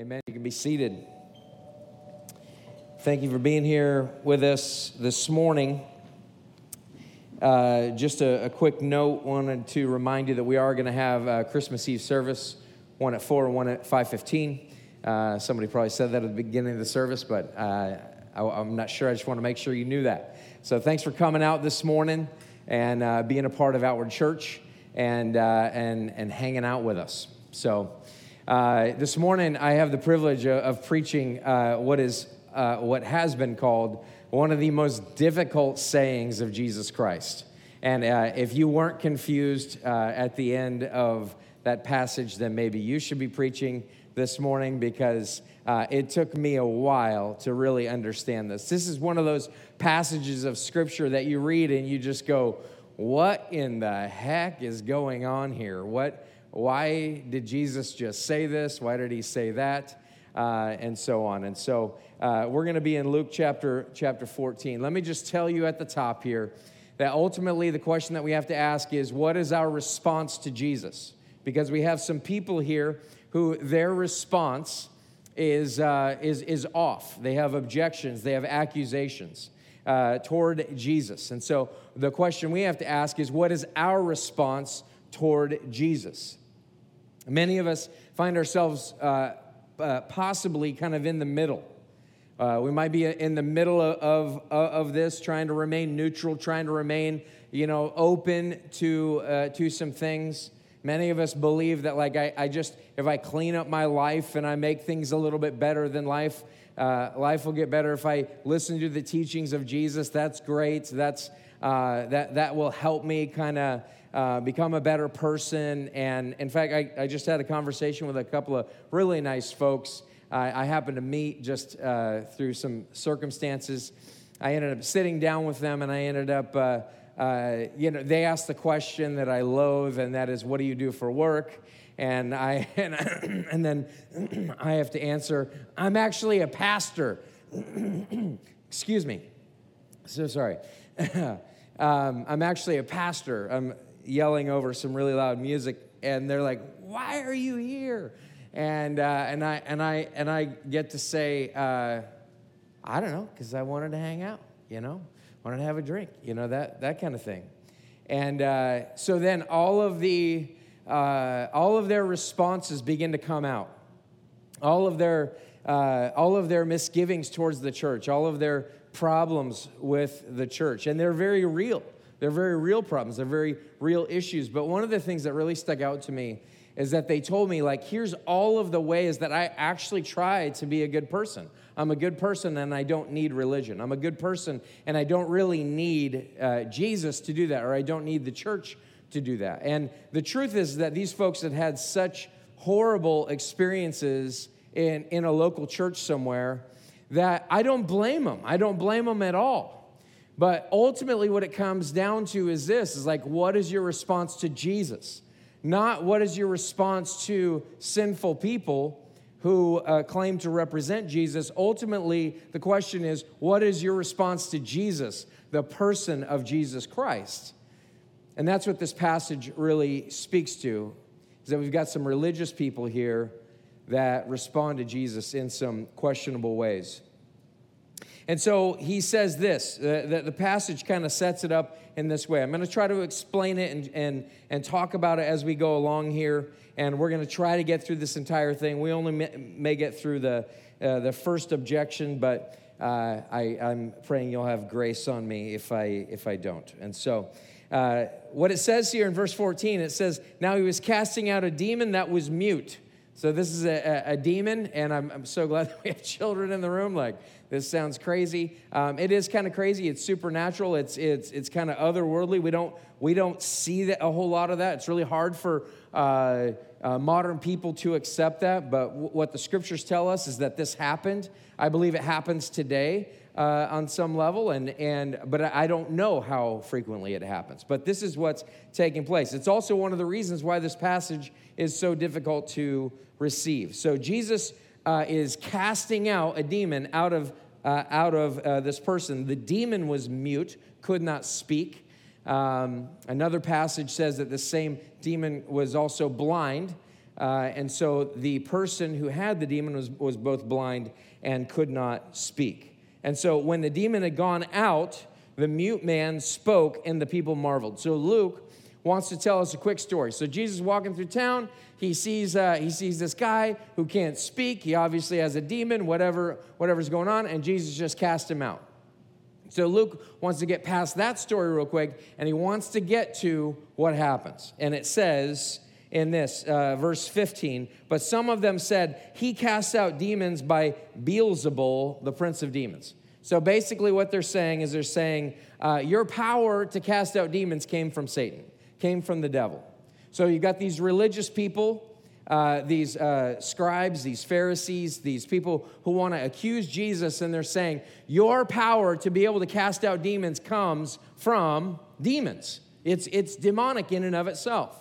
Amen. You can be seated. Thank you for being here with us this morning. Uh, just a, a, quick note wanted to remind you that we are going to have a Christmas Eve service, one at 4 and one at 5.15. Uh, somebody probably said that at the beginning of the service, but uh, I, am not sure. I just want to make sure you knew that. So thanks for coming out this morning and uh, being a part of Outward Church and, uh, and, and hanging out with us. So uh, this morning, I have the privilege of, of preaching uh, what is uh, what has been called one of the most difficult sayings of Jesus Christ. And uh, if you weren't confused uh, at the end of that passage, then maybe you should be preaching this morning because uh, it took me a while to really understand this. This is one of those passages of scripture that you read and you just go, What in the heck is going on here? What why did Jesus just say this? Why did he say that? Uh, and so on. And so uh, we're going to be in Luke chapter, chapter 14. Let me just tell you at the top here that ultimately the question that we have to ask is what is our response to Jesus? Because we have some people here who their response is, uh, is, is off. They have objections, they have accusations. Uh, toward Jesus. And so the question we have to ask is what is our response toward Jesus? Many of us find ourselves uh, uh, possibly kind of in the middle. Uh, we might be in the middle of, of, of, this, trying to remain neutral, trying to remain, you know, open to, uh, to some things. Many of us believe that, like, I, I just, if I clean up my life and I make things a little bit better than life, uh, life will get better. If I listen to the teachings of Jesus, that's great. That's, uh, that, that will help me kind of uh, become a better person. And in fact, I, I, just had a conversation with a couple of really nice folks I, I happened to meet just uh, through some circumstances. I ended up sitting down with them and I ended up, uh, uh you know, they asked the question that I loathe, and that is, what do you do for work? And, I, and, and then I have to answer, I'm actually a pastor. Excuse me. So sorry. um, I'm actually a pastor. I'm yelling over some really loud music, and they're like, "Why are you here?" And uh, and I and I and I get to say, uh, "I don't know," because I wanted to hang out. You know, wanted to have a drink. You know that that kind of thing. And uh, so then all of the uh, all of their responses begin to come out. All of their uh, all of their misgivings towards the church, all of their problems with the church, and they're very real. They're very real problems, they're very real issues. But one of the things that really stuck out to me is that they told me, like, here's all of the ways that I actually try to be a good person. I'm a good person and I don't need religion. I'm a good person and I don't really need uh, Jesus to do that, or I don't need the church to do that. And the truth is that these folks had had such horrible experiences in, in a local church somewhere that I don't blame them. I don't blame them at all. But ultimately, what it comes down to is this is like, what is your response to Jesus? Not what is your response to sinful people who uh, claim to represent Jesus. Ultimately, the question is, what is your response to Jesus, the person of Jesus Christ? And that's what this passage really speaks to, is that we've got some religious people here that respond to Jesus in some questionable ways. And so he says this uh, that the passage kind of sets it up in this way. I'm going to try to explain it and, and, and talk about it as we go along here. And we're going to try to get through this entire thing. We only may, may get through the, uh, the first objection, but uh, I, I'm praying you'll have grace on me if I, if I don't. And so, uh, what it says here in verse 14, it says, Now he was casting out a demon that was mute. So, this is a, a, a demon, and I'm, I'm so glad that we have children in the room. Like, this sounds crazy. Um, it is kind of crazy. It's supernatural. It's it's it's kind of otherworldly. We don't we don't see that, a whole lot of that. It's really hard for uh, uh, modern people to accept that. But w- what the scriptures tell us is that this happened. I believe it happens today uh, on some level, and and but I don't know how frequently it happens. But this is what's taking place. It's also one of the reasons why this passage is so difficult to receive. So Jesus uh, is casting out a demon out of, uh, out of uh, this person. The demon was mute, could not speak. Um, another passage says that the same demon was also blind. Uh, and so the person who had the demon was, was both blind and could not speak. And so when the demon had gone out, the mute man spoke and the people marveled. So Luke wants to tell us a quick story. So Jesus walking through town, he sees uh, he sees this guy who can't speak. He obviously has a demon, whatever whatever's going on, and Jesus just cast him out. So Luke wants to get past that story real quick, and he wants to get to what happens. And it says in this, uh, verse 15, but some of them said, He casts out demons by Beelzebul, the prince of demons. So basically, what they're saying is they're saying, uh, Your power to cast out demons came from Satan, came from the devil. So you've got these religious people. Uh, these uh, scribes, these Pharisees, these people who want to accuse Jesus, and they're saying, Your power to be able to cast out demons comes from demons. It's, it's demonic in and of itself.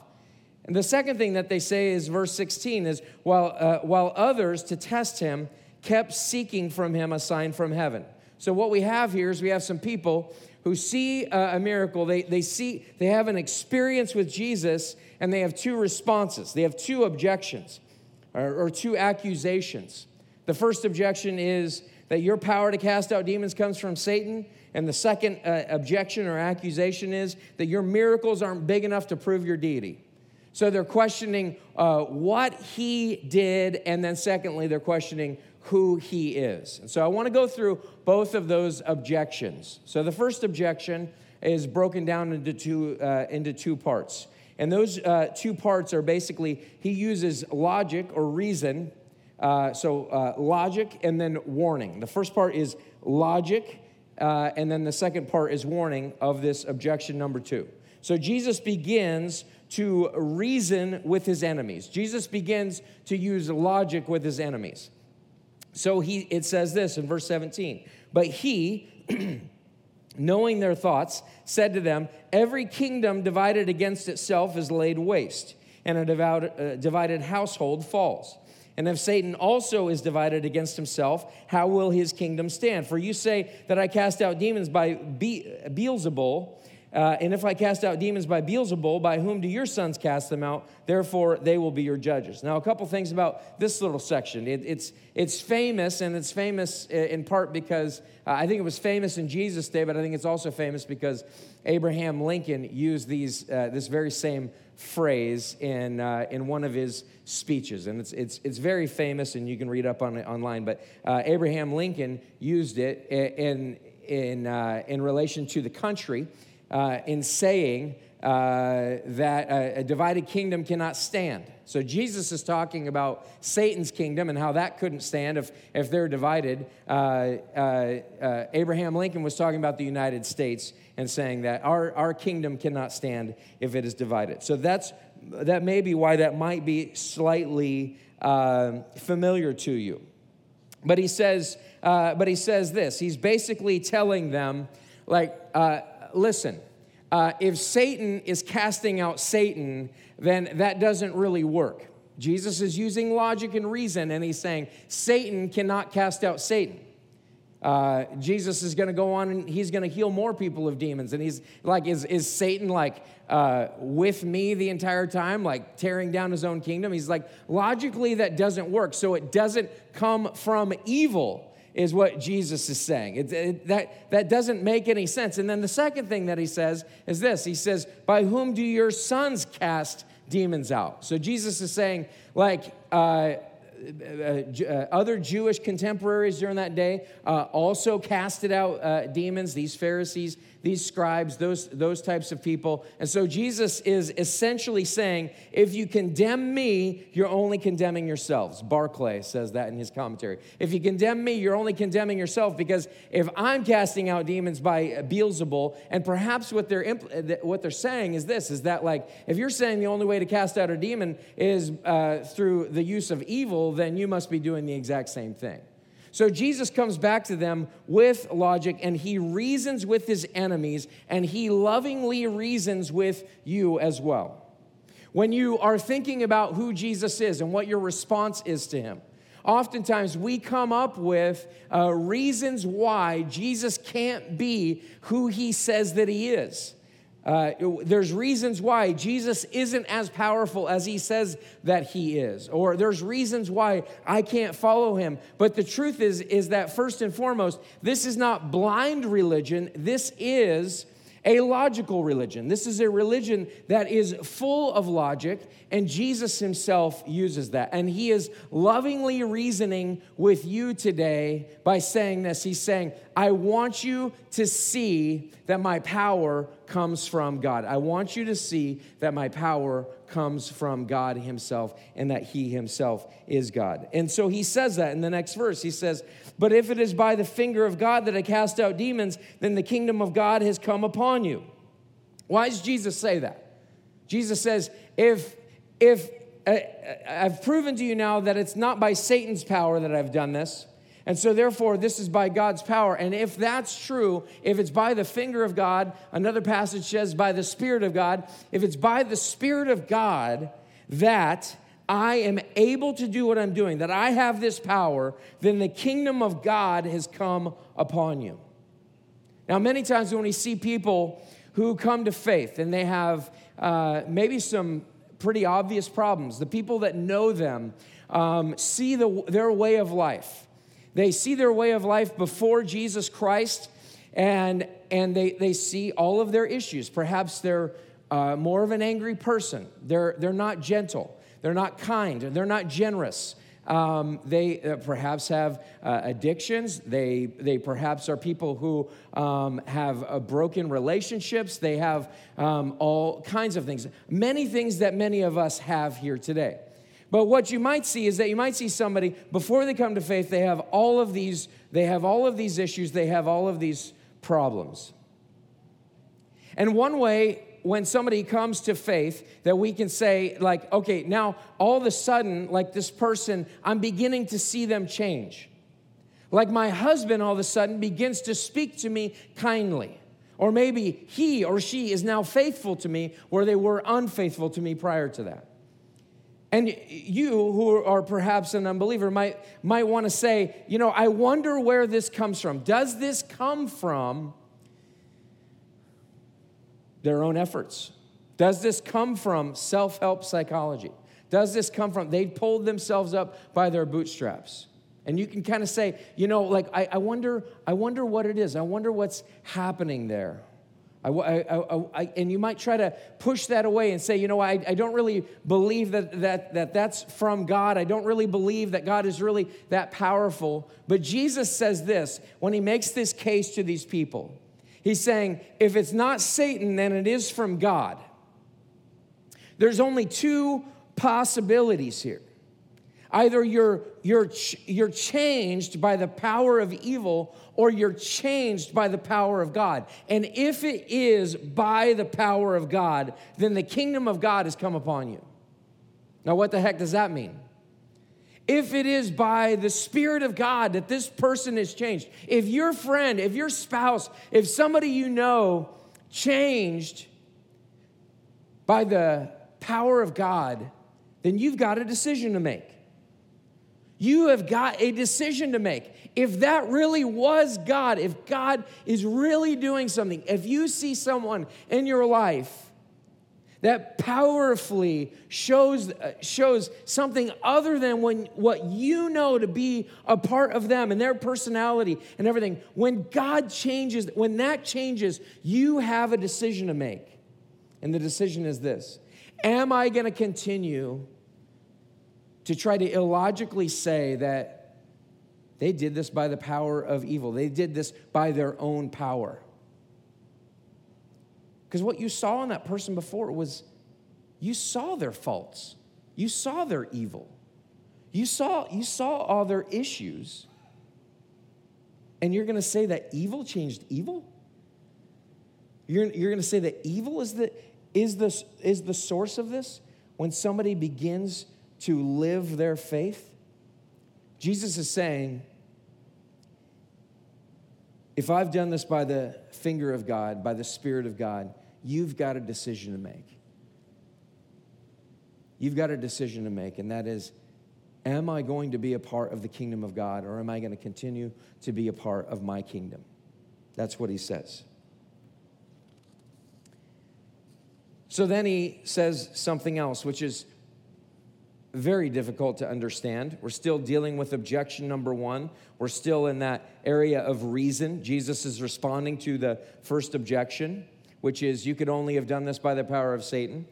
And the second thing that they say is verse 16 is while, uh, while others to test him kept seeking from him a sign from heaven. So what we have here is we have some people who see a, miracle. They, they see, they have an experience with Jesus and they have two responses. They have two objections or, or two accusations. The first objection is that your power to cast out demons comes from Satan. And the second uh, objection or accusation is that your miracles aren't big enough to prove your deity. So they're questioning uh, what he did, and then secondly, they're questioning who he is. And so I want to go through both of those objections. So the first objection is broken down into two, uh, into two parts. And those uh, two parts are basically he uses logic or reason. Uh, so uh, logic and then warning. The first part is logic, uh, and then the second part is warning of this objection number two. So Jesus begins to reason with his enemies. Jesus begins to use logic with his enemies. So he, it says this in verse 17, but he, knowing their thoughts, said to them, Every kingdom divided against itself is laid waste, and a devout, uh, divided household falls. And if Satan also is divided against himself, how will his kingdom stand? For you say that I cast out demons by Be- Beelzebul, uh, and if I cast out demons by Beelzebul, by whom do your sons cast them out? Therefore, they will be your judges. Now, a couple things about this little section. It, it's, it's famous, and it's famous in part because uh, I think it was famous in Jesus' day, but I think it's also famous because Abraham Lincoln used these, uh, this very same phrase in, uh, in one of his speeches. And it's, it's, it's very famous, and you can read up on it online. But uh, Abraham Lincoln used it in, in, uh, in relation to the country uh, in saying uh, that a, a, divided kingdom cannot stand. So Jesus is talking about Satan's kingdom and how that couldn't stand if, if they're divided. Uh, uh, uh, Abraham Lincoln was talking about the United States and saying that our, our kingdom cannot stand if it is divided. So that's, that may be why that might be slightly uh, familiar to you. But he says, but he says this. He's basically telling them, like, listen, uh, if Satan is casting out Satan, then that doesn't really work. Jesus is using logic and reason, and he's saying Satan cannot cast out Satan. Uh, Jesus is going to go on and he's going to heal more people of demons. And he's like, is, is Satan like uh, with me the entire time, like tearing down his own kingdom? He's like, logically, that doesn't work. So it doesn't come from evil is what Jesus is saying. It, it, that, that doesn't make any sense. And then the second thing that he says is this He says, By whom do your sons cast demons out? So Jesus is saying, like, uh, uh, uh, other Jewish contemporaries during that day uh, also casted out uh, demons, these Pharisees, these scribes, those, those types of people. And so Jesus is essentially saying, if you condemn me, you're only condemning yourselves. Barclay says that in his commentary. If you condemn me, you're only condemning yourself because if I'm casting out demons by Beelzebul, and perhaps what they're, impl- what they're saying is this, is that like, if you're saying the only way to cast out a demon is uh, through the use of evil, then you must be doing the exact same thing. So Jesus comes back to them with logic and he reasons with his enemies and he lovingly reasons with you as well. When you are thinking about who Jesus is and what your response is to him, oftentimes we come up with uh, reasons why Jesus can't be who he says that he is. Uh, there's reasons why Jesus isn't as powerful as he says that he is, or there's reasons why I can't follow him. But the truth is, is that first and foremost, this is not blind religion. This is a logical religion. This is a religion that is full of logic, and Jesus himself uses that. And he is lovingly reasoning with you today by saying this. He's saying, I want you to see that my power comes from God. I want you to see that my power comes from God Himself and that He Himself is God. And so He says that in the next verse. He says, But if it is by the finger of God that I cast out demons, then the kingdom of God has come upon you. Why does Jesus say that? Jesus says, If, if, uh, I've proven to you now that it's not by Satan's power that I've done this, and so, therefore, this is by God's power. And if that's true, if it's by the finger of God, another passage says by the Spirit of God, if it's by the Spirit of God that I am able to do what I'm doing, that I have this power, then the kingdom of God has come upon you. Now, many times when we see people who come to faith and they have uh, maybe some pretty obvious problems, the people that know them um, see the, their way of life they see their way of life before Jesus Christ and, and they, they see all of their issues. Perhaps they're uh, more of an angry person, they're, they're not gentle, they're not kind, they're not generous. Um, they uh, perhaps have uh, addictions. They, they perhaps are people who um, have uh, broken relationships. They have um, all kinds of things. Many things that many of us have here today. But what you might see is that you might see somebody before they come to faith, they have all of these, they have all of these issues, they have all of these problems. And one way when somebody comes to faith that we can say, like, okay, now all of a sudden, like this person, I'm beginning to see them change. Like my husband all of a sudden begins to speak to me kindly. Or maybe he or she is now faithful to me where they were unfaithful to me prior to that. And you, who are perhaps an unbeliever, might, might want to say, you know, I wonder where this comes from. Does this come from their own efforts? Does this come from self help psychology? Does this come from they pulled themselves up by their bootstraps? And you can kind of say, you know, like, I, I, wonder, I wonder what it is. I wonder what's happening there. I, I, I, and you might try to push that away and say, you know, I, don't really believe that, that, that that's from God. I don't really believe that God is really that powerful. But Jesus says this when he makes this case to these people. He's saying, if it's not Satan, then it is from God. There's only two possibilities here. Either you're, you're, you're changed by the power of evil or you're changed by the power of God. And if it is by the power of God, then the kingdom of God has come upon you. Now, what the heck does that mean? If it is by the Spirit of God that this person is changed, if your friend, if your spouse, if somebody you know changed by the power of God, then you've got a decision to make. You have got a decision to make. If that really was God, if God is really doing something, if you see someone in your life that powerfully shows, uh, shows something other than when, what you know to be a part of them and their personality and everything, when God changes, when that changes, you have a decision to make. And the decision is this Am I going to continue? to try to illogically say that they did this by the power of evil, they did this by their own power. Because what you saw in that person before was you saw their faults, you saw their evil, you saw, you saw all their issues. And you're going to say that evil changed evil? You're, you're going to say that evil is the, is, the, is the source of this? When somebody begins to live their faith? Jesus is saying, if I've done this by the finger of God, by the Spirit of God, you've got a decision to make. You've got a decision to make, and that is Am I going to be a part of the kingdom of God, or am I going to continue to be a part of my kingdom? That's what he says. So then he says something else, which is very difficult to understand. We're still dealing with objection number one. We're still in that area of reason. Jesus is responding to the first objection, which is, You could only have done this by the power of Satan.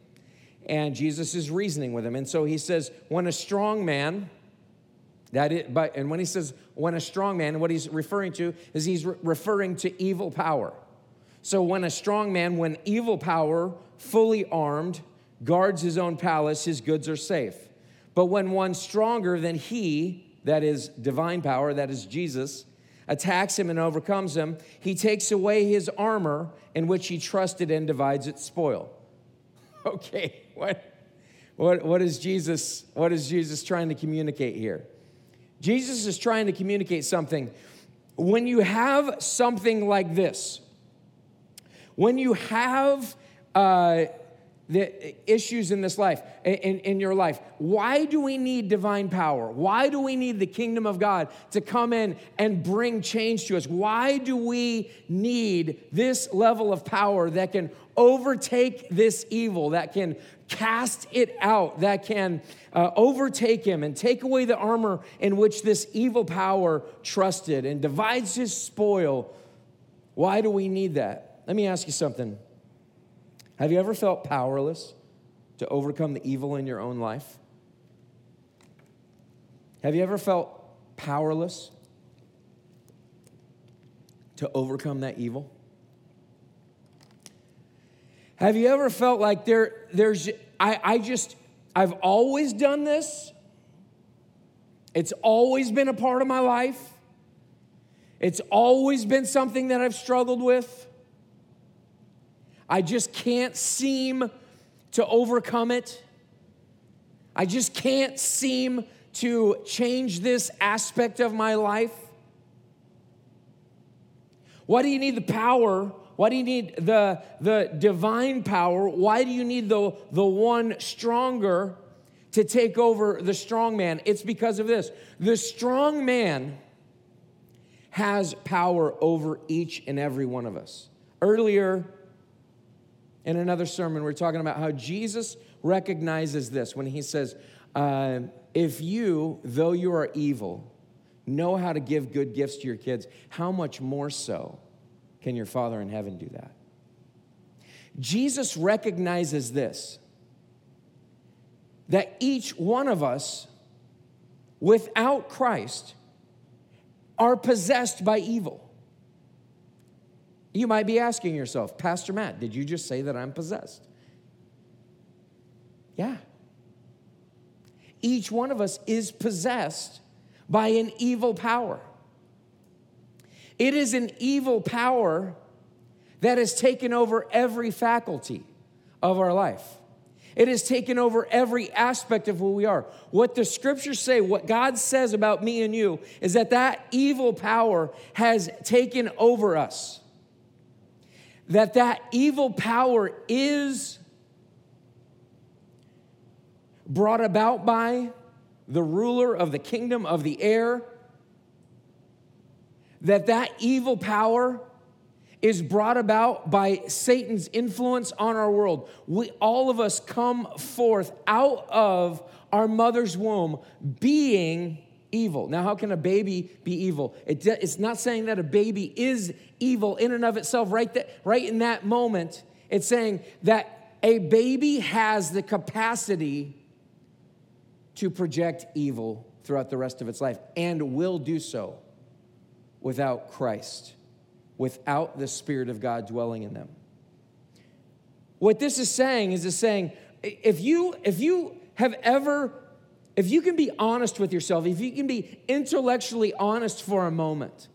And Jesus is reasoning with him. And so he says, When a strong man, that but, and when he says, when a strong man, what he's referring to is he's re- referring to evil power. So when a strong man, when evil power, fully armed, guards his own palace, his goods are safe. But when one stronger than he, that is divine power, that is Jesus, attacks him and overcomes him, he takes away his armor in which he trusted and divides its spoil. Okay, what, what, what is Jesus, what is Jesus trying to communicate here? Jesus is trying to communicate something. When you have something like this, when you have uh, the issues in this life, in, in your life. Why do we need divine power? Why do we need the kingdom of God to come in and bring change to us? Why do we need this level of power that can overtake this evil, that can cast it out, that can uh, overtake him and take away the armor in which this evil power trusted and divides his spoil? Why do we need that? Let me ask you something. Have you ever felt powerless to overcome the evil in your own life? Have you ever felt powerless to overcome that evil? Have you ever felt like there, there's, I, I just, I've always done this. It's always been a part of my life. It's always been something that I've struggled with. I just can't seem to overcome it. I just can't seem to change this aspect of my life. Why do you need the power? Why do you need the, the divine power? Why do you need the, the one stronger to take over the strong man? It's because of this. The strong man has power over each and every one of us. Earlier, in another sermon, we're talking about how Jesus recognizes this when he says, uh, If you, though you are evil, know how to give good gifts to your kids, how much more so can your Father in heaven do that? Jesus recognizes this that each one of us, without Christ, are possessed by evil. You might be asking yourself, Pastor Matt, did you just say that I'm possessed? Yeah. Each one of us is possessed by an evil power. It is an evil power that has taken over every faculty of our life. It has taken over every aspect of who we are. What the scriptures say, what God says about me and you, is that that evil power has taken over us that that evil power is brought about by the ruler of the kingdom of the air that that evil power is brought about by Satan's influence on our world. We all of us come forth out of our mother's womb being evil. Now, how can a baby be evil? It, it's not saying that a baby is evil in and of itself right, that, right in that moment. It's saying that a baby has the capacity to project evil throughout the rest of its life and will do so without Christ, without the Spirit of God dwelling in them. What this is saying is it's saying if you if you have ever if you can be honest with yourself, if you can be intellectually honest for a moment,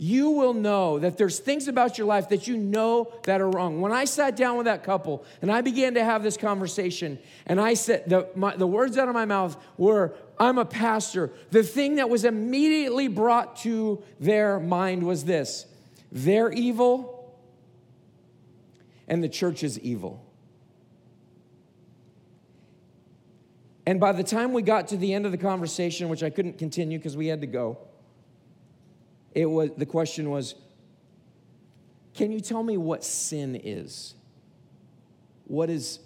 you will know that there's things about your life that you know that are wrong. When I sat down with that couple and I began to have this conversation, and I said, the, my, the words out of my mouth were, I'm a pastor. The thing that was immediately brought to their mind was this they're evil, and the church is evil. And by the time we got to the end of the conversation, which I couldn't continue because we had to go, it was the question was, can you tell me what sin is? what is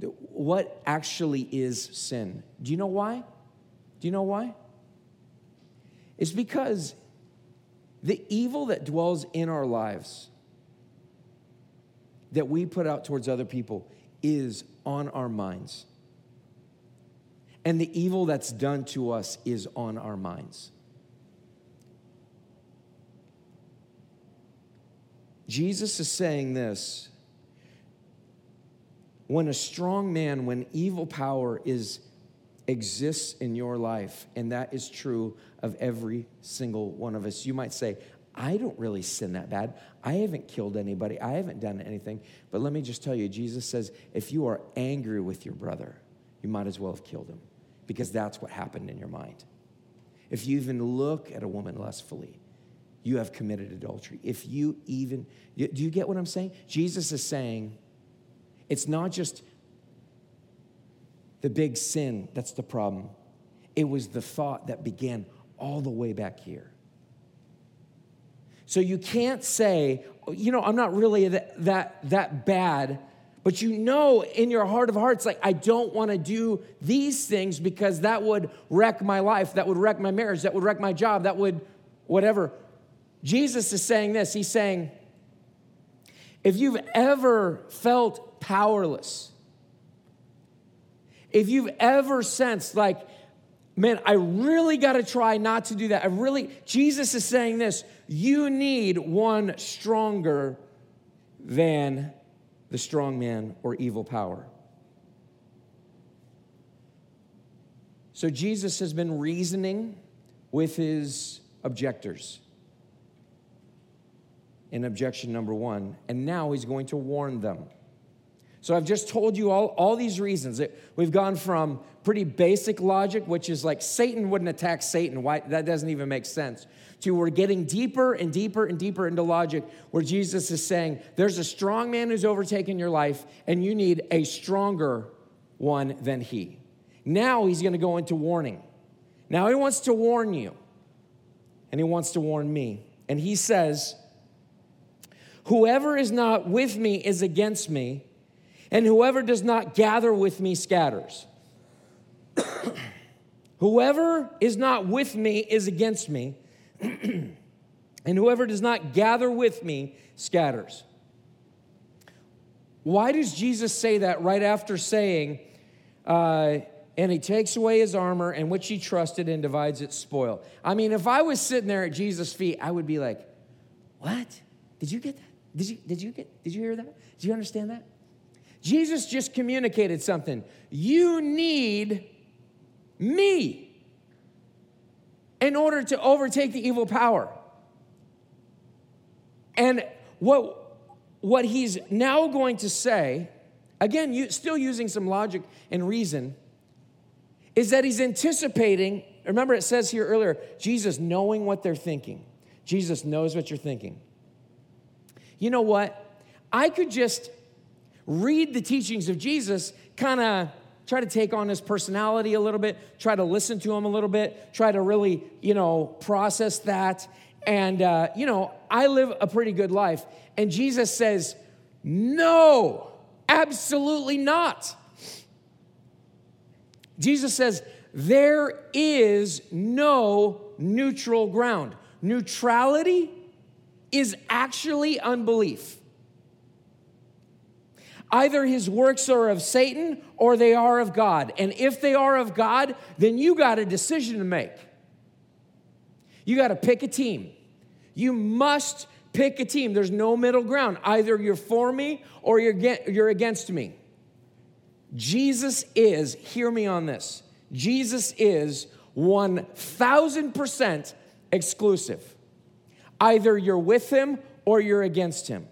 what actually is sin. Do you know why? Do you know why? It's because the evil that dwells in our lives that we put out towards other people is on our minds. And the evil that's done to us is on our minds. Jesus is saying this when a strong man, when evil power is exists in your life, and that is true of every single one of us. You might say, I don't really sin that bad. I haven't killed anybody. I haven't done anything. But let me just tell you, Jesus says, if you are angry with your brother, you might as well have killed him because that's what happened in your mind. If you even look at a woman lustfully, you have committed adultery. If you even, do you get what I'm saying? Jesus is saying it's not just the big sin that's the problem, it was the thought that began all the way back here. So you can't say, you know, I'm not really that, that, that bad, but you know in your heart of hearts, like, I don't want to do these things because that would wreck my life, that would wreck my marriage, that would wreck my job, that would whatever. Jesus is saying this He's saying, if you've ever felt powerless, if you've ever sensed like, man, I really got to try not to do that. I really, Jesus is saying this you need one stronger than the strong man or evil power. So Jesus has been reasoning with his objectors in objection number one, and now he's going to warn them. So I've just told you all, all these reasons. That We've gone from pretty basic logic, which is like Satan wouldn't attack Satan. Why? That doesn't even make sense. To we're getting deeper and deeper and deeper into logic, where Jesus is saying, there's a strong man who's overtaken your life, and you need a stronger one than he. Now he's to go into warning. Now he wants to warn you, and he wants to warn me. And he says, Whoever is not with me is against me, and whoever does not gather with me scatters. whoever is not with me is against me, and whoever does not gather with me scatters. Why does Jesus say that right after saying, uh, and he takes away his armor in which he trusted and divides its spoil? I mean, if I was sitting there at Jesus' feet, I would be like, What? Did you get that? Did you, did you get, did you hear that? Did you understand that? Jesus just communicated something. You need me in order to overtake the evil power. And what, what he's now going to say, again, you, still using some logic and reason, is that he's anticipating. Remember, it says here earlier Jesus knowing what they're thinking. Jesus knows what you're thinking you know what? I could just read the teachings of Jesus, kind of try to take on his personality a little bit, try to listen to him a little bit, try to really, you know, process that. And, uh, you know, I live a pretty good life. And Jesus says, no, absolutely not. Jesus says, there is no neutral ground. Neutrality is actually unbelief. Either his works are of Satan or they are of God. And if they are of God, then you got a decision to make. You got to pick a team. You must pick a team. There's no middle ground. Either you're for me or you're against me. Jesus is, hear me on this, Jesus is 1000% exclusive. Either you're with him or you're against him.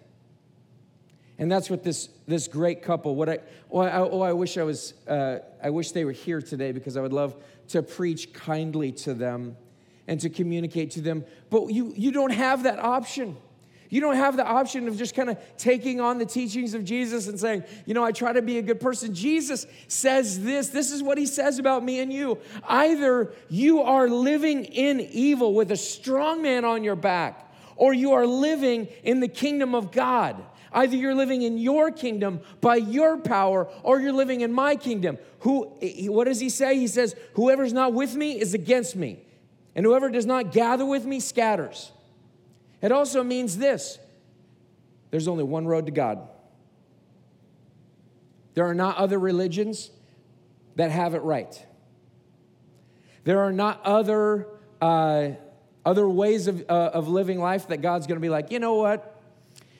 And that's what this, this great couple, what I, oh, I, oh, I wish I was, uh, I wish they were here today because I would love to preach kindly to them and to communicate to them. But you, you don't have that option. You don't have the option of just kind of taking on the teachings of Jesus and saying, you know, I try to be a good person. Jesus says this. This is what he says about me and you. Either you are living in evil with a strong man on your back, or you are living in the kingdom of God. Either you're living in your kingdom by your power, or you're living in my kingdom. Who, what does he say? He says, Whoever's not with me is against me, and whoever does not gather with me scatters. It also means this there's only one road to God. There are not other religions that have it right. There are not other, uh, other ways of, uh, of living life that God's going to be like, you know what?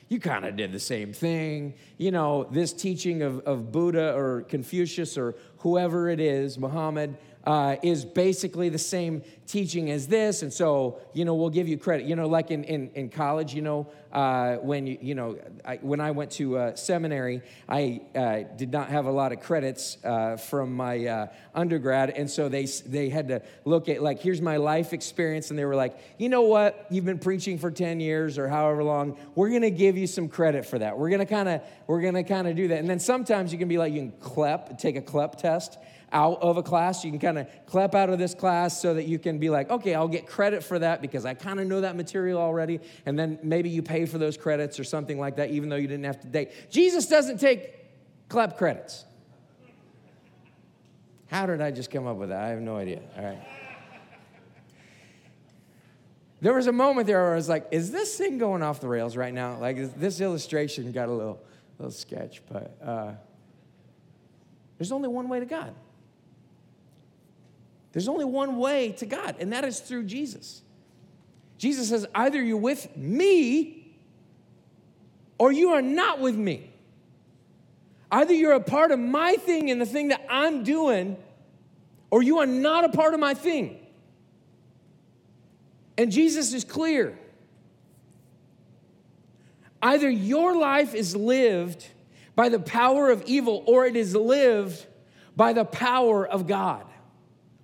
You kind of did the same thing. You know, this teaching of, of Buddha or Confucius or whoever it is, Muhammad, uh, is basically the same teaching as this. And so, you know, we'll give you credit. You know, like in, in, in college, you know, uh, when, you, you know, I, when I went to uh, seminary, I uh, did not have a lot of credits uh, from my uh, undergrad. And so they, they had to look at, like, here's my life experience. And they were like, you know what? You've been preaching for 10 years or however long. We're to give you some credit for that. We're to kind of, we're to kind of do that. And then sometimes you can be like, you can CLEP, take a CLEP test out of a class. You can kind of CLEP out of this class so that you can be like, okay, I'll get credit for that because I kind of know that material already. And then maybe you pay for those credits or something like that, even though you didn't have to date. Jesus doesn't take CLEP credits. How did I just come up with that? I have no idea. All right. There was a moment there where I was like, is this thing going off the rails right now? Like, this illustration got a little, little sketch, but uh, there's only one way to God. There's only one way to God, and that is through Jesus. Jesus says, either you're with me or you are not with me. Either you're a part of my thing and the thing that I'm doing, or you are not a part of my thing. And Jesus is clear. Either your life is lived by the power of evil, or it is lived by the power of God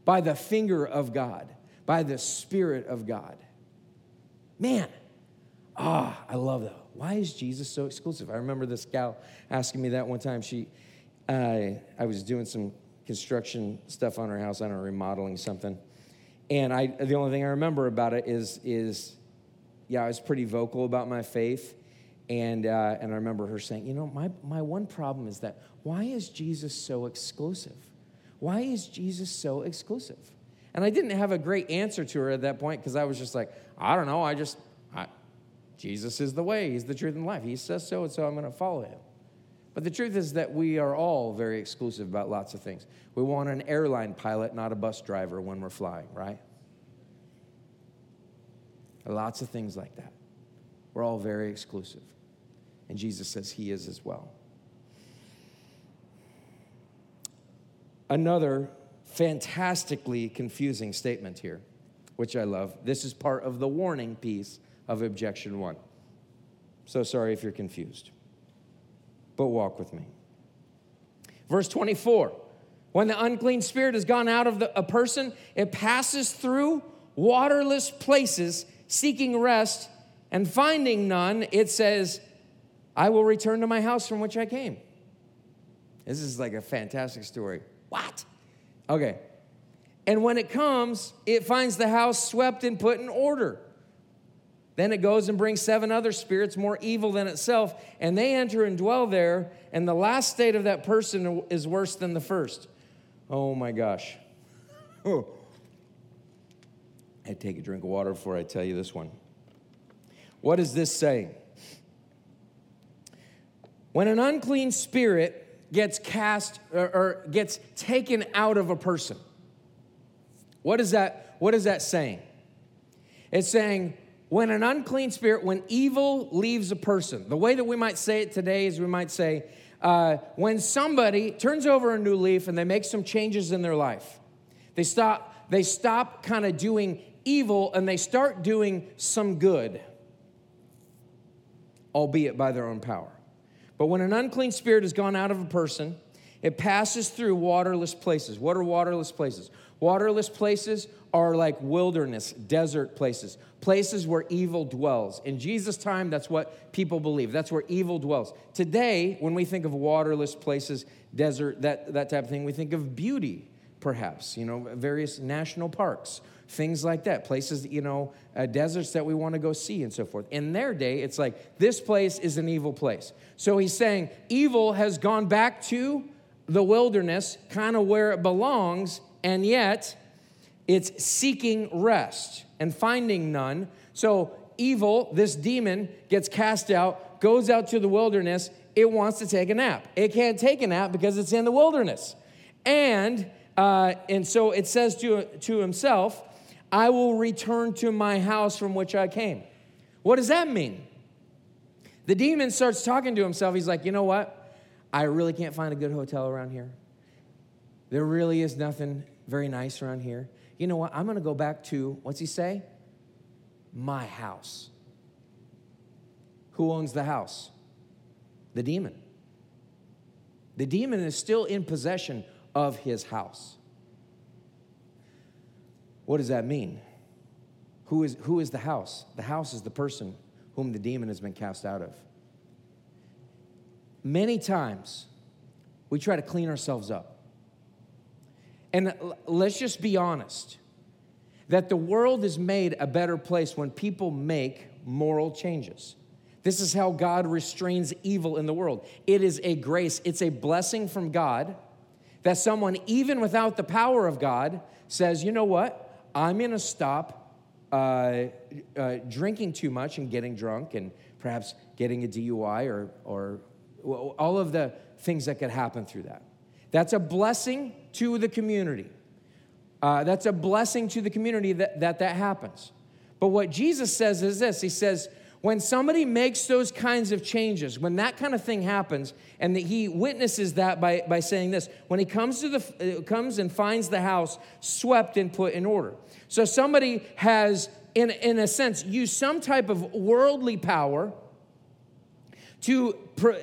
by the finger of God, by the Spirit of God. Man, ah, I love that. Why is Jesus so exclusive? I remember this gal asking me that one time. She, uh, I was doing some construction stuff on her house. I don't know, remodeling something. And I, the only thing I remember about it is, is yeah, I was pretty vocal about my faith. And, uh, and I remember her saying, you know, my, my one problem is that why is Jesus so exclusive? Why is Jesus so exclusive? And I didn't have a great answer to her at that point because I was just like, I don't know. I just, I, Jesus is the way, He's the truth and life. He says so, and so I'm going to follow Him. But the truth is that we are all very exclusive about lots of things. We want an airline pilot, not a bus driver when we're flying, right? Lots of things like that. We're all very exclusive. And Jesus says He is as well. Another fantastically confusing statement here, which I love. This is part of the warning piece of objection one. So sorry if you're confused, but walk with me. Verse 24 When the unclean spirit has gone out of the, a person, it passes through waterless places seeking rest, and finding none, it says, I will return to my house from which I came. This is like a fantastic story. What? Okay. And when it comes, it finds the house swept and put in order. Then it goes and brings seven other spirits more evil than itself, and they enter and dwell there, and the last state of that person is worse than the first. Oh my gosh. I take a drink of water before I tell you this one. What is this saying? When an unclean spirit gets cast or, or gets taken out of a person. What is that? What is that saying? It's saying when an unclean spirit, when evil leaves a person, the way that we might say it today is we might say, uh, when somebody turns over a new leaf and they make some changes in their life, they stop, they stop kind of doing evil and they start doing some good, albeit by their own power. But when an unclean spirit has gone out of a person, it passes through waterless places. What are waterless places? Waterless places are like wilderness, desert places, places where evil dwells. In Jesus' time, that's what people believe. That's where evil dwells. Today, when we think of waterless places, desert, that, that type of thing, we think of beauty, perhaps, you know, various national parks, things like that, places, you know, uh, deserts that we want to go see and so forth. In their day, it's like this place is an evil place. So he's saying evil has gone back to the wilderness, kind of where it belongs, and yet it's seeking rest and finding none. So evil, this demon, gets cast out, goes out to the wilderness. It wants to take a nap. It can't take a nap because it's in the wilderness. And uh, and so it says to, to himself, I will return to my house from which I came. What does that mean? The demon starts talking to himself. He's like, you know what? I really can't find a good hotel around here. There really is nothing very nice around here. You know what? I'm going to go back to, what's he say? My house. Who owns the house? The demon. The demon is still in possession of his house. What does that mean? Who is, who is the house? The house is the person whom the demon has been cast out of. Many times, we try to clean ourselves up. And let's just be honest that the world is made a better place when people make moral changes. This is how God restrains evil in the world. It is a grace, it's a blessing from God that someone, even without the power of God, says, you know what? I'm going to stop uh, uh, drinking too much and getting drunk and perhaps getting a DUI or, or all of the things that could happen through that. That's a blessing to the community. Uh, that's a blessing to the community that, that that happens. But what Jesus says is this He says, when somebody makes those kinds of changes, when that kind of thing happens, and he witnesses that by, by saying this, when he comes to the uh, comes and finds the house swept and put in order. So somebody has, in, in a sense, used some type of worldly power to,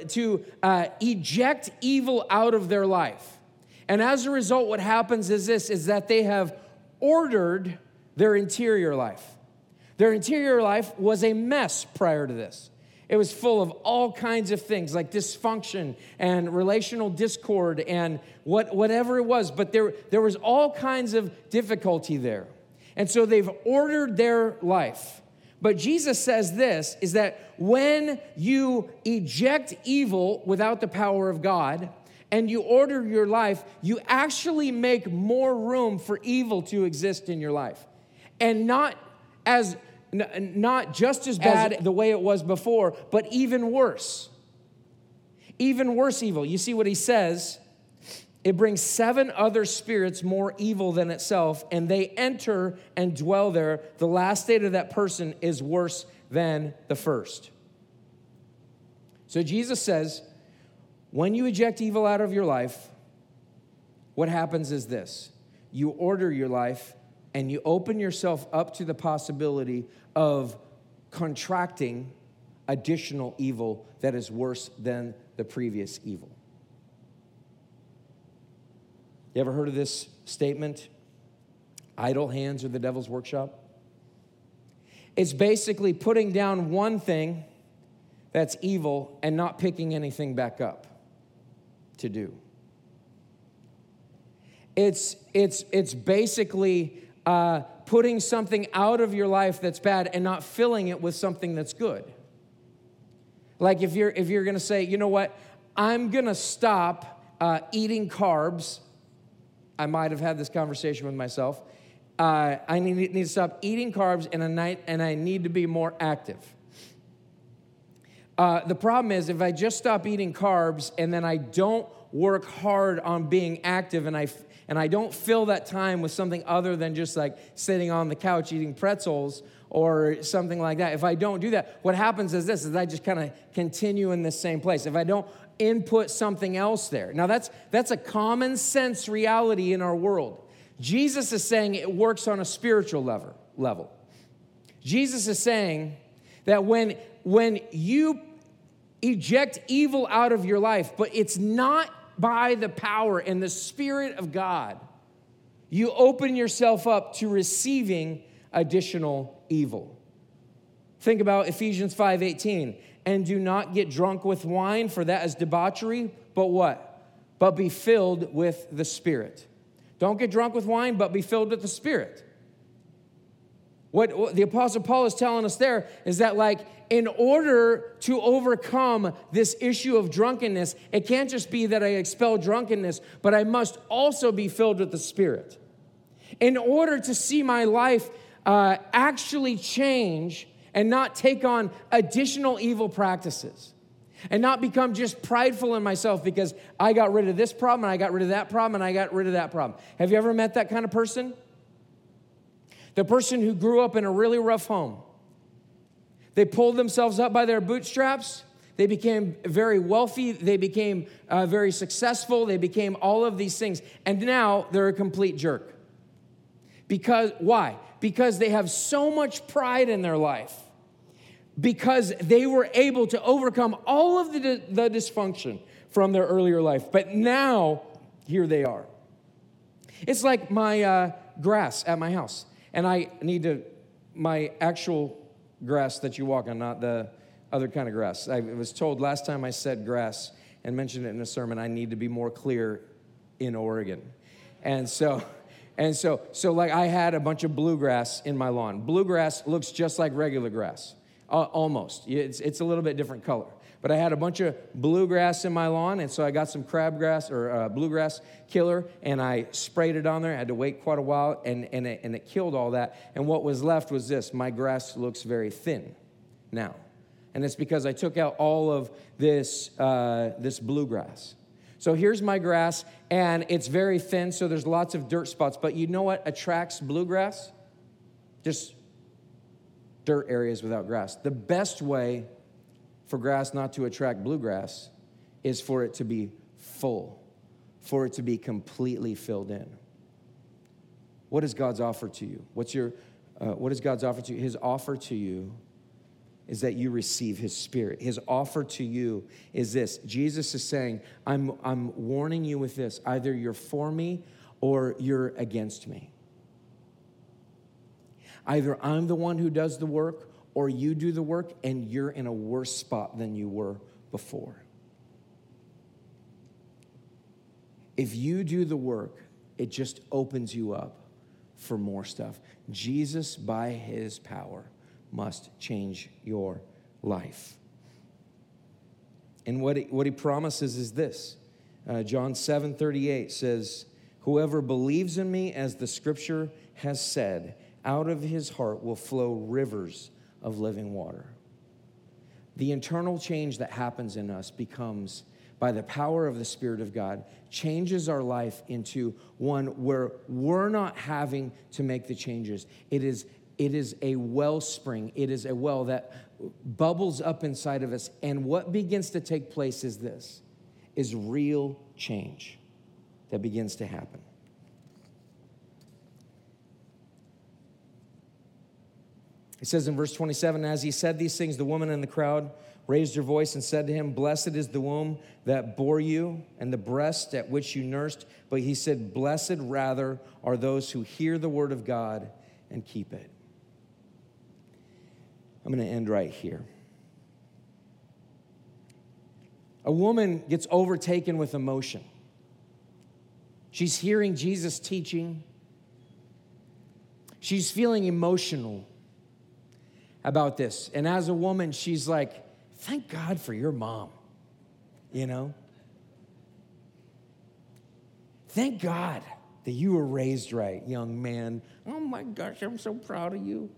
to uh, eject evil out of their life. And as a result, what happens is this is that they have ordered their interior life. Their interior life was a mess prior to this. It was full of all kinds of things like dysfunction and relational discord and what, whatever it was, but there, there was all kinds of difficulty there. And so they've ordered their life. But Jesus says this is that when you eject evil without the power of God and you order your life, you actually make more room for evil to exist in your life. And not as not just as bad as, the way it was before, but even worse. Even worse evil. You see what he says? It brings seven other spirits more evil than itself, and they enter and dwell there. The last state of that person is worse than the first. So Jesus says, when you eject evil out of your life, what happens is this you order your life and you open yourself up to the possibility of contracting additional evil that is worse than the previous evil. You ever heard of this statement? Idle hands are the devil's workshop? It's basically putting down one thing that's evil and not picking anything back up to do. It's, it's, it's basically uh, putting something out of your life that's bad and not filling it with something that's good. Like if you're if you're gonna say, you know what, I'm gonna stop uh, eating carbs. I might have had this conversation with myself. Uh, I need, need to stop eating carbs and, a night, and I need to be more active. Uh, the problem is, if I just stop eating carbs and then I don't work hard on being active and I and I don't fill that time with something other than just like sitting on the couch eating pretzels or something like that. If I don't do that, what happens is this is I just kind of continue in the same place. If I don't input something else there. Now that's that's a common sense reality in our world. Jesus is saying it works on a spiritual level level. Jesus is saying that when when you eject evil out of your life, but it's not by the power and the Spirit of God, you open yourself up to receiving additional evil. Think about Ephesians 5:18, and do not get drunk with wine, for that is debauchery, but what? But be filled with the Spirit. Don't get drunk with wine, but be filled with the Spirit. What, what the Apostle Paul is telling us there is that, like, in order to overcome this issue of drunkenness, it can't just be that I expel drunkenness, but I must also be filled with the Spirit. In order to see my life uh, actually change and not take on additional evil practices and not become just prideful in myself because I got rid of this problem and I got rid of that problem and I got rid of that problem. Have you ever met that kind of person? The person who grew up in a really rough home. They pulled themselves up by their bootstraps. They became very wealthy. They became uh, very successful. They became all of these things. And now they're a complete jerk. Because, why? Because they have so much pride in their life. Because they were able to overcome all of the, the dysfunction from their earlier life. But now, here they are. It's like my uh, grass at my house. And I need to, my actual grass that you walk on, not the other kind of grass. I was told last time I said grass and mentioned it in a sermon, I need to be more clear in Oregon. And so, and so, so like I had a bunch of bluegrass in my lawn. Bluegrass looks just like regular grass, uh, almost. It's, it's a little bit different color. But I had a bunch of bluegrass in my lawn, and so I got some crabgrass or uh, bluegrass killer, and I sprayed it on there. I had to wait quite a while, and, and, it, and it killed all that. And what was left was this my grass looks very thin now. And it's because I took out all of this, uh, this bluegrass. So here's my grass, and it's very thin, so there's lots of dirt spots. But you know what attracts bluegrass? Just dirt areas without grass. The best way for grass not to attract bluegrass is for it to be full, for it to be completely filled in. What is God's offer to you? What's your, uh, what is God's offer to you? His offer to you is that you receive his spirit. His offer to you is this Jesus is saying, I'm, I'm warning you with this either you're for me or you're against me. Either I'm the one who does the work or you do the work and you're in a worse spot than you were before. If you do the work, it just opens you up for more stuff. Jesus, by his power, must change your life. And what he, what he promises is this uh, John 7 38 says, Whoever believes in me, as the scripture has said, out of his heart will flow rivers of living water. The internal change that happens in us becomes, by the power of the Spirit of God, changes our life into one where we're not having to make the changes. It is, it is a wellspring, it is a well that bubbles up inside of us. And what begins to take place is this is real change that begins to happen. It says in verse 27 As he said these things, the woman in the crowd raised her voice and said to him, Blessed is the womb that bore you and the breast at which you nursed. But he said, Blessed rather are those who hear the word of God and keep it. I'm going to end right here. A woman gets overtaken with emotion. She's hearing Jesus teaching. She's feeling emotional about this. And as a woman, she's like, thank God for your mom, you know? Thank God that you were raised right, young man. Oh my gosh, I'm so proud of you.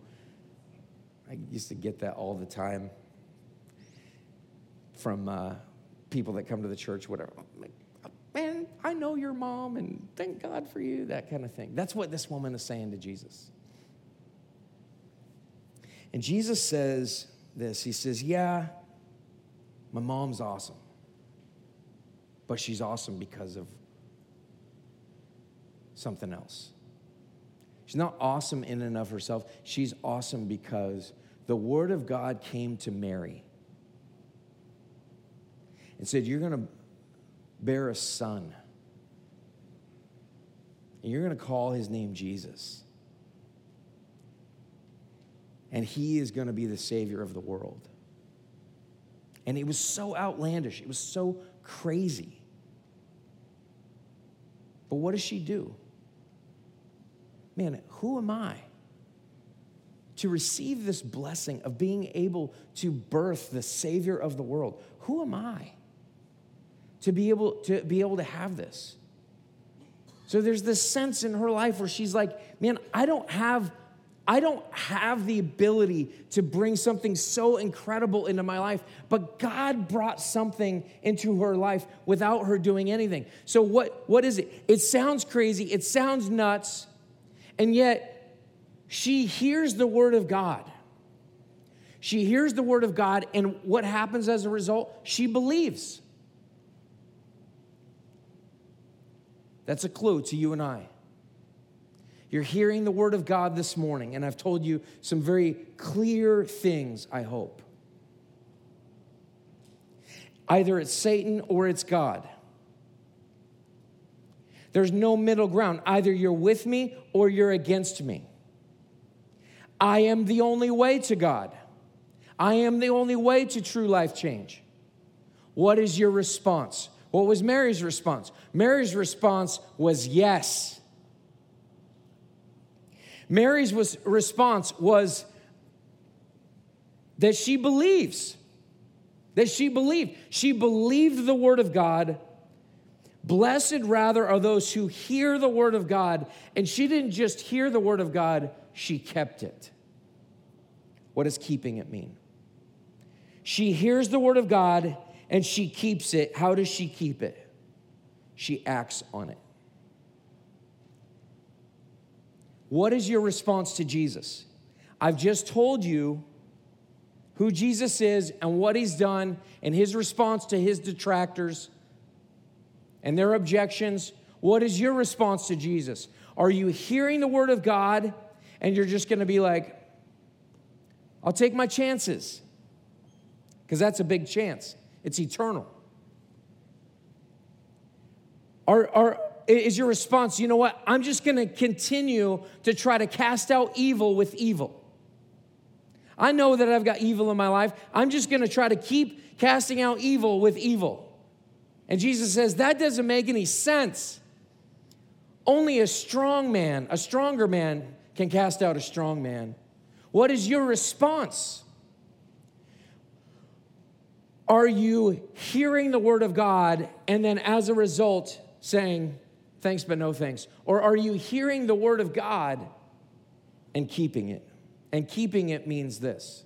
I used to get that all the time from uh, people that come to the church, whatever. Man, I know your mom and thank God for you, that kind of thing. That's what this woman is saying to Jesus. And Jesus says this He says, Yeah, my mom's awesome, but she's awesome because of something else. She's not awesome in and of herself, she's awesome because the Word of God came to Mary and said, You're going to bear a son. And you're going to call his name Jesus and he is going to be the savior of the world. And it was so outlandish, it was so crazy. But what does she do? Man, who am I to receive this blessing of being able to birth the Savior of the world. Who am I to be able to be able to have this? So there's this sense in her life where she's like, man, I don't have I don't have the ability to bring something so incredible into my life, but God brought something into her life without her doing anything. So, what, what is it? It sounds crazy, it sounds nuts, and yet she hears the word of God. She hears the word of God, and what happens as a result? She believes. That's a clue to you and I. You're hearing the word of God this morning, and I've told you some very clear things, I hope. Either it's Satan or it's God. There's no middle ground. Either you're with me or you're against me. I am the only way to God. I am the only way to true life change. What is your response? What was Mary's response? Mary's response was yes. Mary's was, response was that she believes. That she believed. She believed the word of God. Blessed rather are those who hear the word of God. And she didn't just hear the word of God, she kept it. What does keeping it mean? She hears the word of God and she keeps it. How does she keep it? She acts on it. What is your response to Jesus? I've just told you who Jesus is and what he's done and his response to his detractors and their objections. What is your response to Jesus? Are you hearing the word of God and you're just going to be like, I'll take my chances? Because that's a big chance, it's eternal. Are, are, is your response, you know what? I'm just going to continue to try to cast out evil with evil. I know that I've got evil in my life. I'm just going to try to keep casting out evil with evil. And Jesus says, that doesn't make any sense. Only a strong man, a stronger man, can cast out a strong man. What is your response? Are you hearing the word of God and then as a result saying, thanks but no thanks? Or are you hearing the word of God and keeping it? And keeping it means this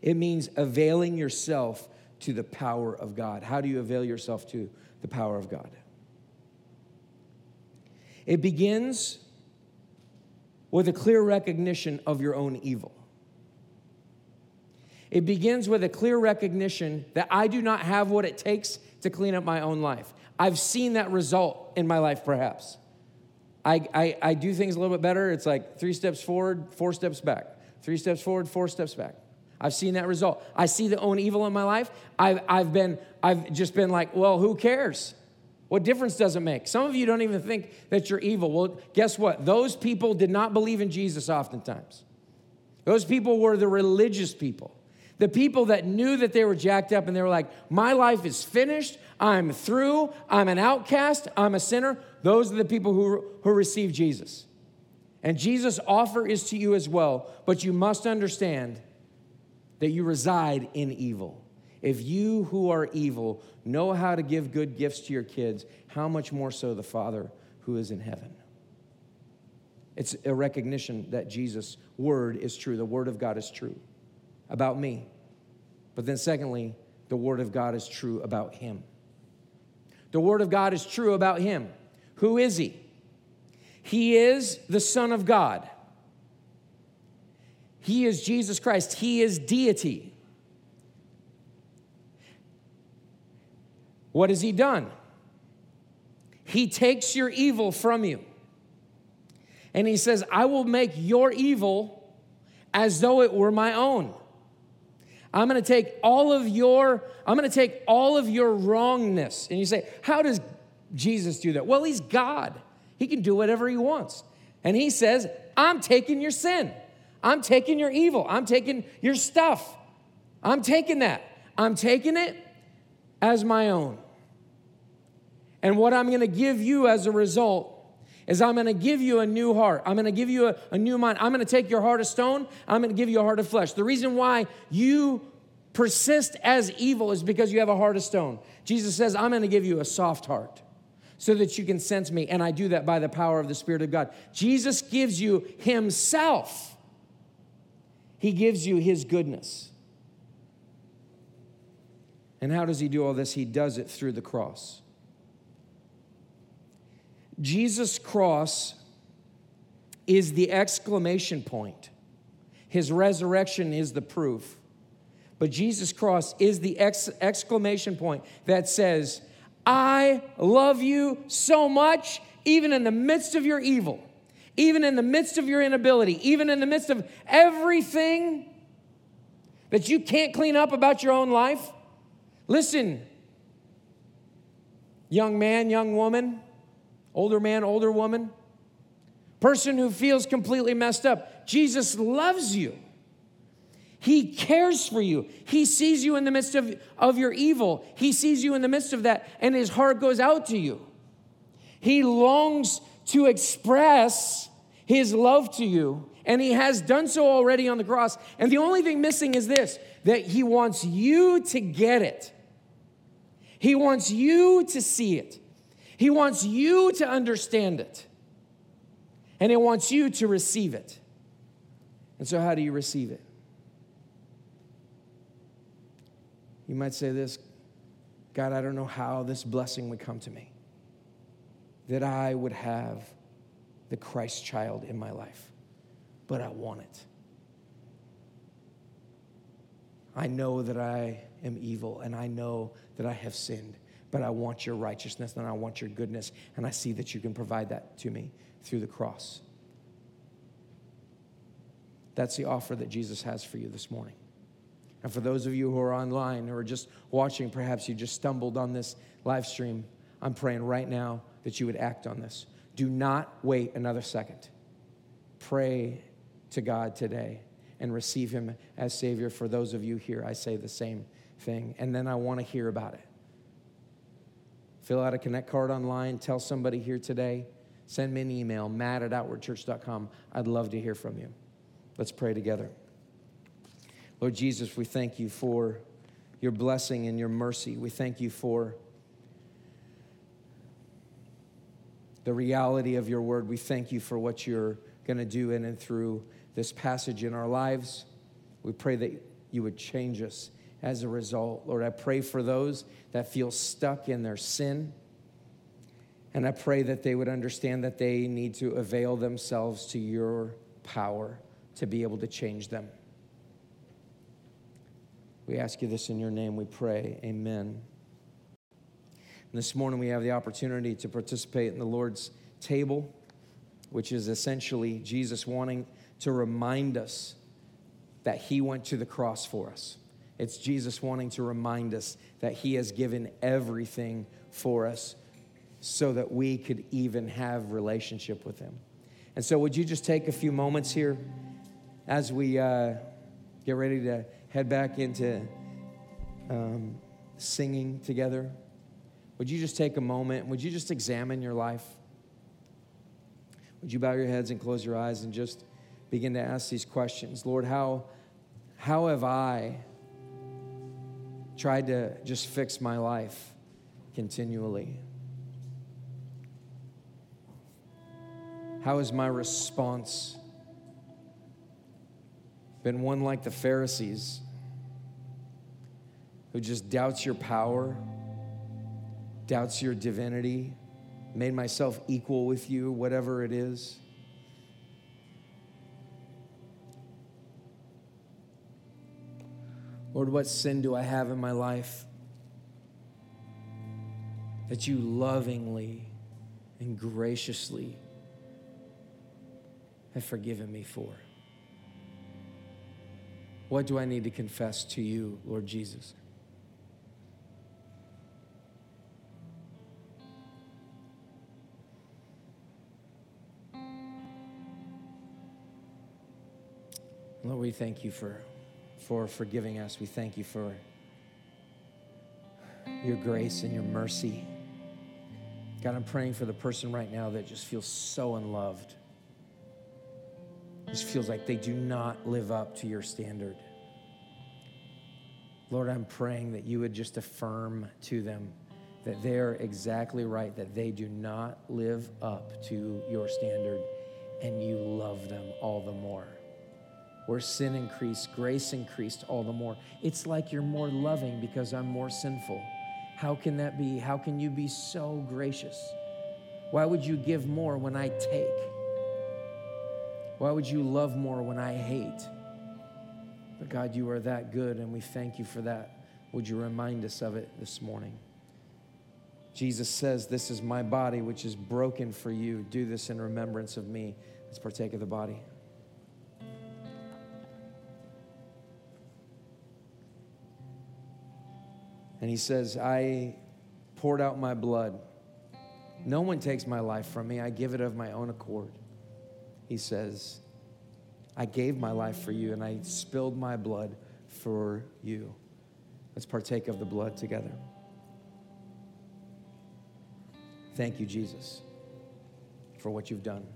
it means availing yourself to the power of God. How do you avail yourself to the power of God? It begins with a clear recognition of your own evil. It begins with a clear recognition that I do not have what it takes to clean up my own life. I've seen that result in my life, perhaps. I, I, I do things a little bit better. It's like three steps forward, four steps back. Three steps forward, four steps back. I've seen that result. I see the own evil in my life. I've, I've, been, I've just been like, well, who cares? What difference does it make? Some of you don't even think that you're evil. Well, guess what? Those people did not believe in Jesus oftentimes. Those people were the religious people. The people that knew that they were jacked up and they were like, my life is finished. I'm through. I'm an outcast. I'm a sinner. Those are the people who, who receive Jesus. And Jesus' offer is to you as well, but you must understand that you reside in evil. If you who are evil know how to give good gifts to your kids, how much more so the Father who is in heaven? It's a recognition that Jesus' word is true, the word of God is true about me. But then, secondly, the Word of God is true about him. The Word of God is true about him. Who is he? He is the Son of God. He is Jesus Christ. He is deity. What has he done? He takes your evil from you. And he says, I will make your evil as though it were my own. I'm going to take all of your I'm going to take all of your wrongness. And you say, "How does Jesus do that?" Well, he's God. He can do whatever he wants. And he says, "I'm taking your sin. I'm taking your evil. I'm taking your stuff. I'm taking that. I'm taking it as my own." And what I'm going to give you as a result is I'm going to give you a new heart. I'm going to give you a, a new mind. I'm going to take your heart of stone. I'm going to give you a heart of flesh. The reason why you persist as evil is because you have a heart of stone. Jesus says, I'm going to give you a soft heart so that you can sense me. And I do that by the power of the Spirit of God. Jesus gives you Himself, He gives you His goodness. And how does He do all this? He does it through the cross. Jesus' cross is the exclamation point. His resurrection is the proof. But Jesus' cross is the ex- exclamation point that says, I love you so much, even in the midst of your evil, even in the midst of your inability, even in the midst of everything that you can't clean up about your own life. Listen, young man, young woman, older man, older woman, person who feels completely messed up. Jesus loves you. He cares for you. He sees you in the midst of, of your evil. He sees you in the midst of that, and his heart goes out to you. He longs to express his love to you, and he has done so already on the cross. And the only thing missing is this that he wants you to get it. He wants you to see it. He wants you to understand it. And he wants you to receive it. And so, how do you receive it? You might say this God, I don't know how this blessing would come to me, that I would have the Christ child in my life, but I want it. I know that I am evil and I know that I have sinned, but I want your righteousness and I want your goodness, and I see that you can provide that to me through the cross. That's the offer that Jesus has for you this morning. And for those of you who are online or just watching, perhaps you just stumbled on this live stream, I'm praying right now that you would act on this. Do not wait another second. Pray to God today and receive Him as Savior. For those of you here, I say the same thing. And then I want to hear about it. Fill out a Connect card online, tell somebody here today, send me an email, matt at outwardchurch.com. I'd love to hear from you. Let's pray together. Lord Jesus, we thank you for your blessing and your mercy. We thank you for the reality of your word. We thank you for what you're going to do in and through this passage in our lives. We pray that you would change us as a result. Lord, I pray for those that feel stuck in their sin. And I pray that they would understand that they need to avail themselves to your power to be able to change them. We ask you this in your name, we pray. Amen. And this morning we have the opportunity to participate in the Lord's table, which is essentially Jesus wanting to remind us that He went to the cross for us. It's Jesus wanting to remind us that He has given everything for us so that we could even have relationship with Him. And so, would you just take a few moments here as we uh, get ready to head back into um, singing together, would you just take a moment? Would you just examine your life? Would you bow your heads and close your eyes and just begin to ask these questions? Lord, how, how have I tried to just fix my life continually? How has my response been one like the Pharisees who just doubts your power, doubts your divinity, made myself equal with you, whatever it is. Lord, what sin do I have in my life that you lovingly and graciously have forgiven me for? What do I need to confess to you, Lord Jesus? Lord, we thank you for, for forgiving us. We thank you for your grace and your mercy. God, I'm praying for the person right now that just feels so unloved. Just feels like they do not live up to your standard. Lord, I'm praying that you would just affirm to them that they're exactly right, that they do not live up to your standard, and you love them all the more. Where sin increased, grace increased all the more. It's like you're more loving because I'm more sinful. How can that be? How can you be so gracious? Why would you give more when I take? Why would you love more when I hate? But God, you are that good, and we thank you for that. Would you remind us of it this morning? Jesus says, This is my body, which is broken for you. Do this in remembrance of me. Let's partake of the body. And he says, I poured out my blood. No one takes my life from me, I give it of my own accord. He says, I gave my life for you and I spilled my blood for you. Let's partake of the blood together. Thank you, Jesus, for what you've done.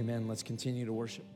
Amen. Let's continue to worship.